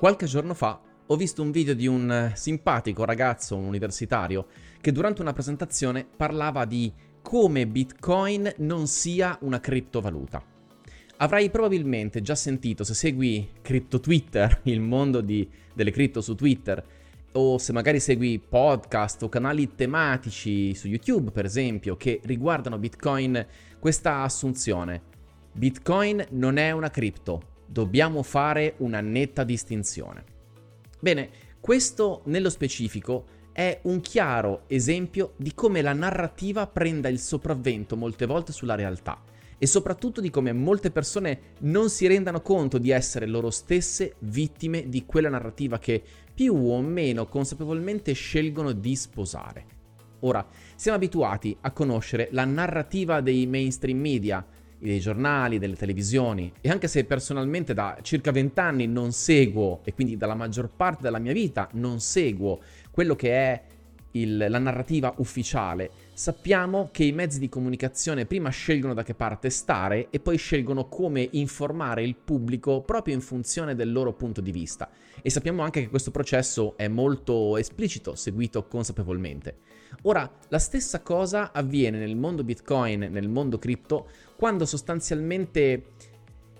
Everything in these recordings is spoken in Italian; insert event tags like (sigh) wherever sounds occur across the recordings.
Qualche giorno fa ho visto un video di un eh, simpatico ragazzo, un universitario, che durante una presentazione parlava di come Bitcoin non sia una criptovaluta. Avrai probabilmente già sentito, se segui Crypto Twitter, (laughs) il mondo di, delle cripto su Twitter, o se magari segui podcast o canali tematici su YouTube, per esempio, che riguardano Bitcoin, questa assunzione. Bitcoin non è una cripto, dobbiamo fare una netta distinzione. Bene, questo nello specifico è un chiaro esempio di come la narrativa prenda il sopravvento molte volte sulla realtà e soprattutto di come molte persone non si rendano conto di essere loro stesse vittime di quella narrativa che più o meno consapevolmente scelgono di sposare. Ora, siamo abituati a conoscere la narrativa dei mainstream media, dei giornali, delle televisioni. E anche se personalmente da circa vent'anni non seguo e quindi dalla maggior parte della mia vita non seguo quello che è il, la narrativa ufficiale, sappiamo che i mezzi di comunicazione prima scelgono da che parte stare e poi scelgono come informare il pubblico proprio in funzione del loro punto di vista. E sappiamo anche che questo processo è molto esplicito, seguito consapevolmente. Ora, la stessa cosa avviene nel mondo Bitcoin, nel mondo cripto, quando sostanzialmente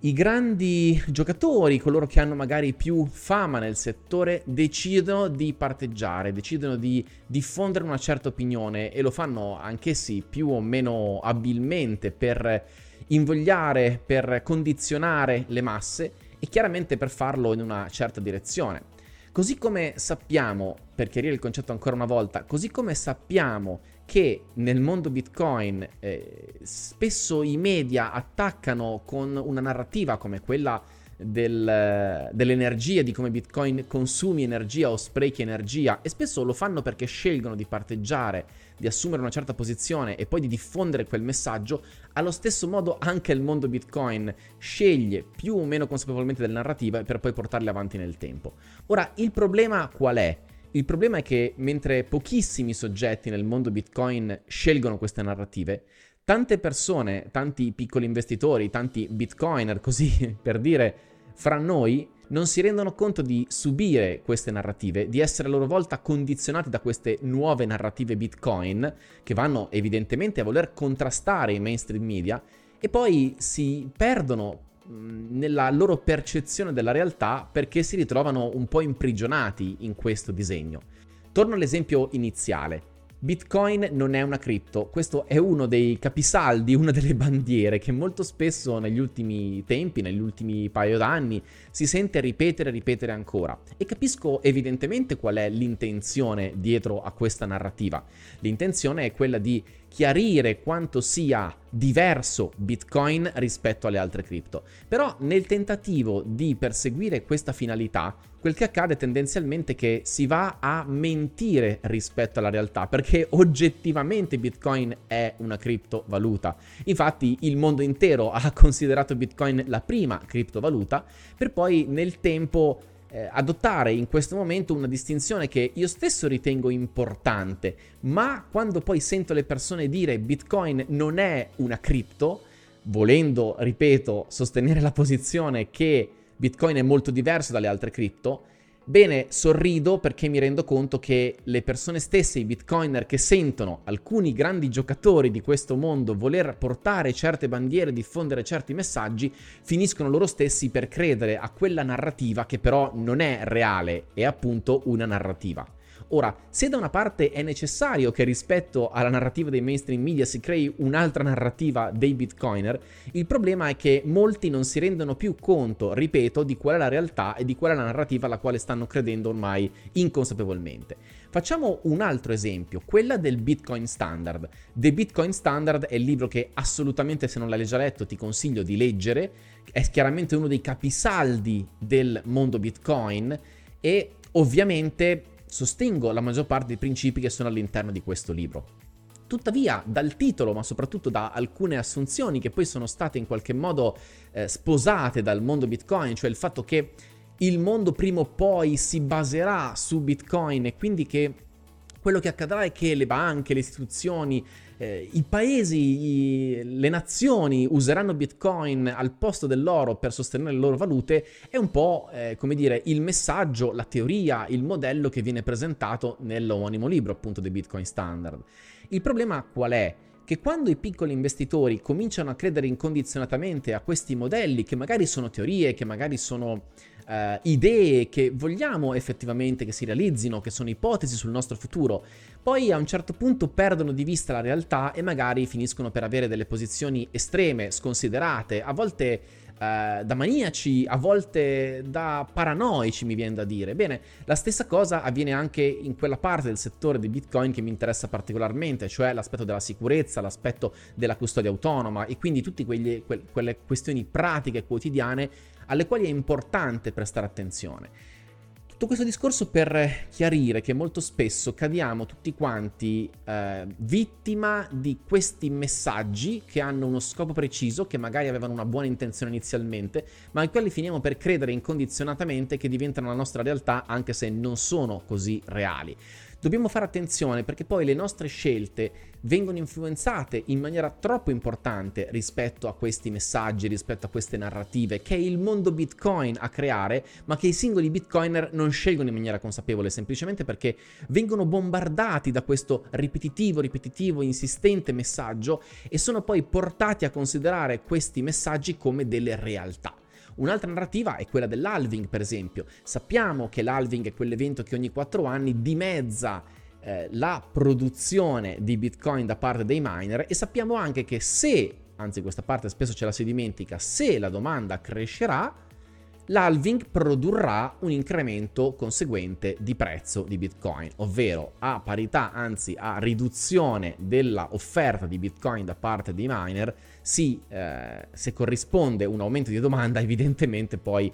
i grandi giocatori, coloro che hanno magari più fama nel settore, decidono di parteggiare, decidono di diffondere una certa opinione e lo fanno anch'essi più o meno abilmente per invogliare, per condizionare le masse e chiaramente per farlo in una certa direzione. Così come sappiamo, per chiarire il concetto ancora una volta, così come sappiamo che nel mondo Bitcoin eh, spesso i media attaccano con una narrativa come quella del, dell'energia, di come Bitcoin consumi energia o sprechi energia e spesso lo fanno perché scelgono di parteggiare, di assumere una certa posizione e poi di diffondere quel messaggio, allo stesso modo anche il mondo Bitcoin sceglie più o meno consapevolmente delle narrative per poi portarle avanti nel tempo. Ora, il problema qual è? Il problema è che mentre pochissimi soggetti nel mondo Bitcoin scelgono queste narrative, tante persone, tanti piccoli investitori, tanti bitcoiner, così (laughs) per dire, fra noi, non si rendono conto di subire queste narrative, di essere a loro volta condizionati da queste nuove narrative bitcoin, che vanno evidentemente a voler contrastare i mainstream media, e poi si perdono nella loro percezione della realtà perché si ritrovano un po' imprigionati in questo disegno. Torno all'esempio iniziale. Bitcoin non è una cripto, questo è uno dei capisaldi, (laughs) una delle bandiere che molto spesso negli ultimi tempi, negli ultimi paio d'anni, si sente ripetere e ripetere ancora. E capisco evidentemente qual è l'intenzione dietro a questa narrativa. L'intenzione è quella di chiarire quanto sia diverso Bitcoin rispetto alle altre cripto. Però nel tentativo di perseguire questa finalità, quel che accade tendenzialmente è che si va a mentire rispetto alla realtà, perché oggettivamente Bitcoin è una criptovaluta. Infatti il mondo intero ha considerato Bitcoin la prima criptovaluta, per poi nel tempo eh, adottare in questo momento una distinzione che io stesso ritengo importante, ma quando poi sento le persone dire Bitcoin non è una cripto, volendo, ripeto, sostenere la posizione che Bitcoin è molto diverso dalle altre cripto, Bene, sorrido perché mi rendo conto che le persone stesse, i bitcoiner che sentono alcuni grandi giocatori di questo mondo voler portare certe bandiere, diffondere certi messaggi, finiscono loro stessi per credere a quella narrativa che però non è reale, è appunto una narrativa. Ora, se da una parte è necessario che rispetto alla narrativa dei mainstream media si crei un'altra narrativa dei bitcoiner, il problema è che molti non si rendono più conto, ripeto, di qual è la realtà e di qual è la narrativa alla quale stanno credendo ormai inconsapevolmente. Facciamo un altro esempio, quella del Bitcoin Standard. The Bitcoin Standard è il libro che assolutamente se non l'hai già letto ti consiglio di leggere, è chiaramente uno dei capisaldi del mondo Bitcoin e ovviamente sostengo la maggior parte dei principi che sono all'interno di questo libro. Tuttavia, dal titolo, ma soprattutto da alcune assunzioni che poi sono state in qualche modo eh, sposate dal mondo Bitcoin, cioè il fatto che il mondo prima o poi si baserà su Bitcoin e quindi che quello che accadrà è che le banche, le istituzioni, eh, i paesi, i, le nazioni useranno Bitcoin al posto dell'oro per sostenere le loro valute, è un po' eh, come dire il messaggio, la teoria, il modello che viene presentato nell'omonimo libro appunto dei Bitcoin Standard. Il problema qual è? Che quando i piccoli investitori cominciano a credere incondizionatamente a questi modelli, che magari sono teorie, che magari sono uh, idee che vogliamo effettivamente che si realizzino, che sono ipotesi sul nostro futuro, poi a un certo punto perdono di vista la realtà e magari finiscono per avere delle posizioni estreme, sconsiderate, a volte Uh, da maniaci, a volte da paranoici, mi viene da dire. Bene, la stessa cosa avviene anche in quella parte del settore di Bitcoin che mi interessa particolarmente, cioè l'aspetto della sicurezza, l'aspetto della custodia autonoma e quindi tutte que- quelle questioni pratiche quotidiane alle quali è importante prestare attenzione. Tutto questo discorso per chiarire che molto spesso cadiamo tutti quanti eh, vittima di questi messaggi che hanno uno scopo preciso, che magari avevano una buona intenzione inizialmente, ma ai quali finiamo per credere incondizionatamente che diventano la nostra realtà anche se non sono così reali dobbiamo fare attenzione perché poi le nostre scelte vengono influenzate in maniera troppo importante rispetto a questi messaggi, rispetto a queste narrative che è il mondo Bitcoin a creare, ma che i singoli Bitcoiner non scelgono in maniera consapevole, semplicemente perché vengono bombardati da questo ripetitivo, ripetitivo, insistente messaggio e sono poi portati a considerare questi messaggi come delle realtà. Un'altra narrativa è quella dell'halving, per esempio. Sappiamo che l'halving è quell'evento che ogni 4 anni dimezza eh, la produzione di Bitcoin da parte dei miner e sappiamo anche che se, anzi questa parte spesso ce la si dimentica, se la domanda crescerà, l'halving produrrà un incremento conseguente di prezzo di Bitcoin, ovvero a parità, anzi a riduzione della offerta di Bitcoin da parte dei miner, si, eh, se corrisponde un aumento di domanda, (laughs) evidentemente poi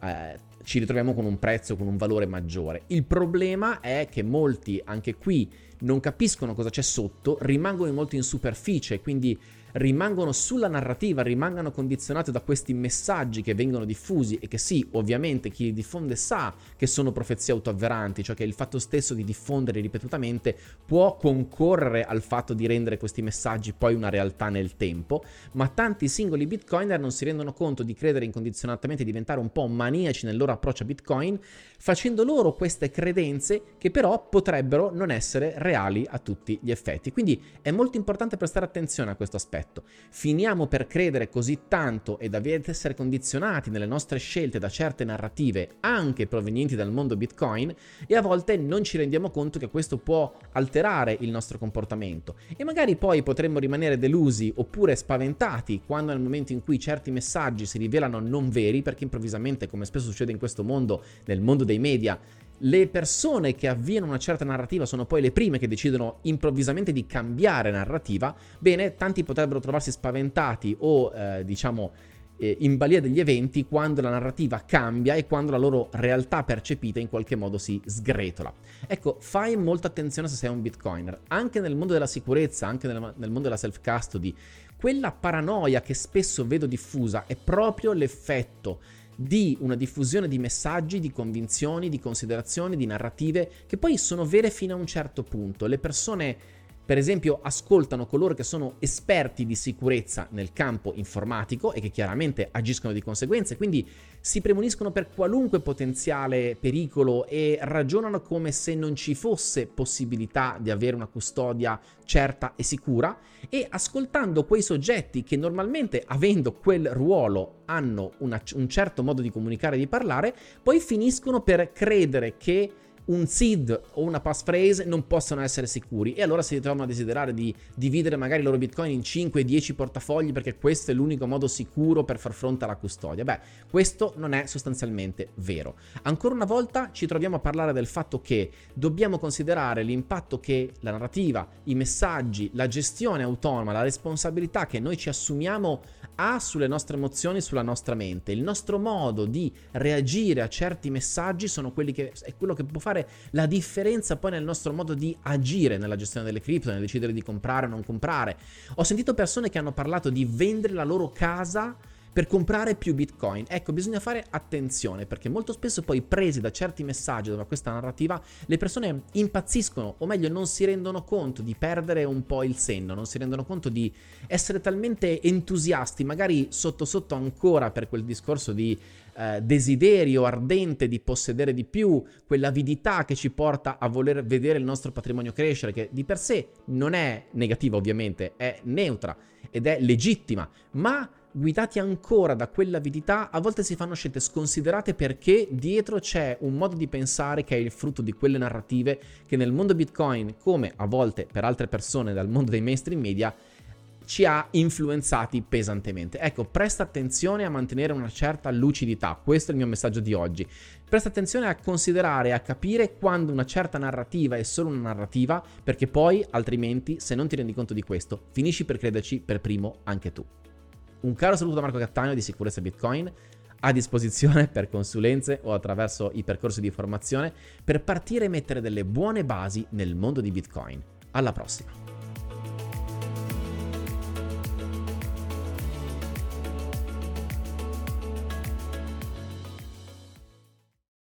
eh, ci ritroviamo con un prezzo, con un valore maggiore. Il problema è che molti anche qui non capiscono cosa c'è sotto, rimangono molto in superficie, quindi rimangono sulla narrativa, rimangano condizionati da questi messaggi che vengono diffusi e che sì, ovviamente chi li diffonde sa che sono profezie autoavveranti, cioè che il fatto stesso di diffondere ripetutamente può concorrere al fatto di rendere questi messaggi poi una realtà nel tempo, ma tanti singoli bitcoiner non si rendono conto di credere incondizionatamente e diventare un po' maniaci nel loro approccio a bitcoin, facendo loro queste credenze che però potrebbero non essere reali a tutti gli effetti. Quindi è molto importante prestare attenzione a questo aspetto aspetto. Finiamo per credere così tanto ed essere condizionati nelle nostre scelte da certe narrative, anche provenienti dal mondo Bitcoin, e a volte non ci rendiamo conto che questo può alterare il nostro comportamento. E magari poi potremmo rimanere delusi oppure spaventati quando nel momento in cui certi messaggi si rivelano non veri, perché improvvisamente, come spesso succede in questo mondo, nel mondo dei media, le persone che avviano una certa narrativa sono poi le prime che decidono improvvisamente di cambiare narrativa, bene, tanti potrebbero trovarsi spaventati o eh, diciamo eh, in balia degli eventi quando la narrativa cambia e quando la loro realtà percepita in qualche modo si sgretola. Ecco, fai molta attenzione se sei un bitcoiner, anche nel mondo della sicurezza, anche nel, nel mondo della self-custody, quella paranoia che spesso vedo diffusa è proprio l'effetto di una diffusione di messaggi, di convinzioni, di considerazioni, di narrative che poi sono vere fino a un certo punto. Le persone per esempio ascoltano coloro che sono esperti di sicurezza nel campo informatico e che chiaramente agiscono di conseguenza, quindi si premuniscono per qualunque potenziale pericolo e ragionano come se non ci fosse possibilità di avere una custodia certa e sicura e ascoltando quei soggetti che normalmente avendo quel ruolo hanno una, un certo modo di comunicare e di parlare, poi finiscono per credere che un seed o una passphrase non possono essere sicuri e allora si ritrovano a desiderare di dividere magari i loro bitcoin in 5-10 portafogli perché questo è l'unico modo sicuro per far fronte alla custodia. Beh, questo non è sostanzialmente vero. Ancora una volta ci troviamo a parlare del fatto che dobbiamo considerare l'impatto che la narrativa, i messaggi, la gestione autonoma, la responsabilità che noi ci assumiamo ha sulle nostre emozioni, sulla nostra mente. Il nostro modo di reagire a certi messaggi sono quelli che, è quello che può fare la differenza poi nel nostro modo di agire nella gestione delle cripto, nel decidere di comprare o non comprare. Ho sentito persone che hanno parlato di vendere la loro casa per comprare più Bitcoin. Ecco, bisogna fare attenzione perché molto spesso poi presi da certi messaggi, da questa narrativa, le persone impazziscono o meglio non si rendono conto di perdere un po' il senno, non si rendono conto di essere talmente entusiasti, magari sotto sotto ancora per quel discorso di eh, desiderio ardente di possedere di più, quell'avidità che ci porta a voler vedere il nostro patrimonio crescere, che di per sé non è negativa ovviamente, è neutra ed è legittima, ma guidati ancora da quell'avidità, a volte si fanno scelte sconsiderate perché dietro c'è un modo di pensare che è il frutto di quelle narrative che nel mondo Bitcoin, come a volte per altre persone dal mondo dei mainstream media, ci ha influenzati pesantemente. Ecco, presta attenzione a mantenere una certa lucidità, questo è il mio messaggio di oggi. Presta attenzione a considerare, a capire quando una certa narrativa è solo una narrativa, perché poi, altrimenti, se non ti rendi conto di questo, finisci per crederci per primo anche tu. Un caro saluto da Marco Cattaneo di Sicurezza Bitcoin, a disposizione (laughs) per consulenze o attraverso i percorsi di formazione per partire e mettere delle buone basi nel mondo di Bitcoin. Alla prossima!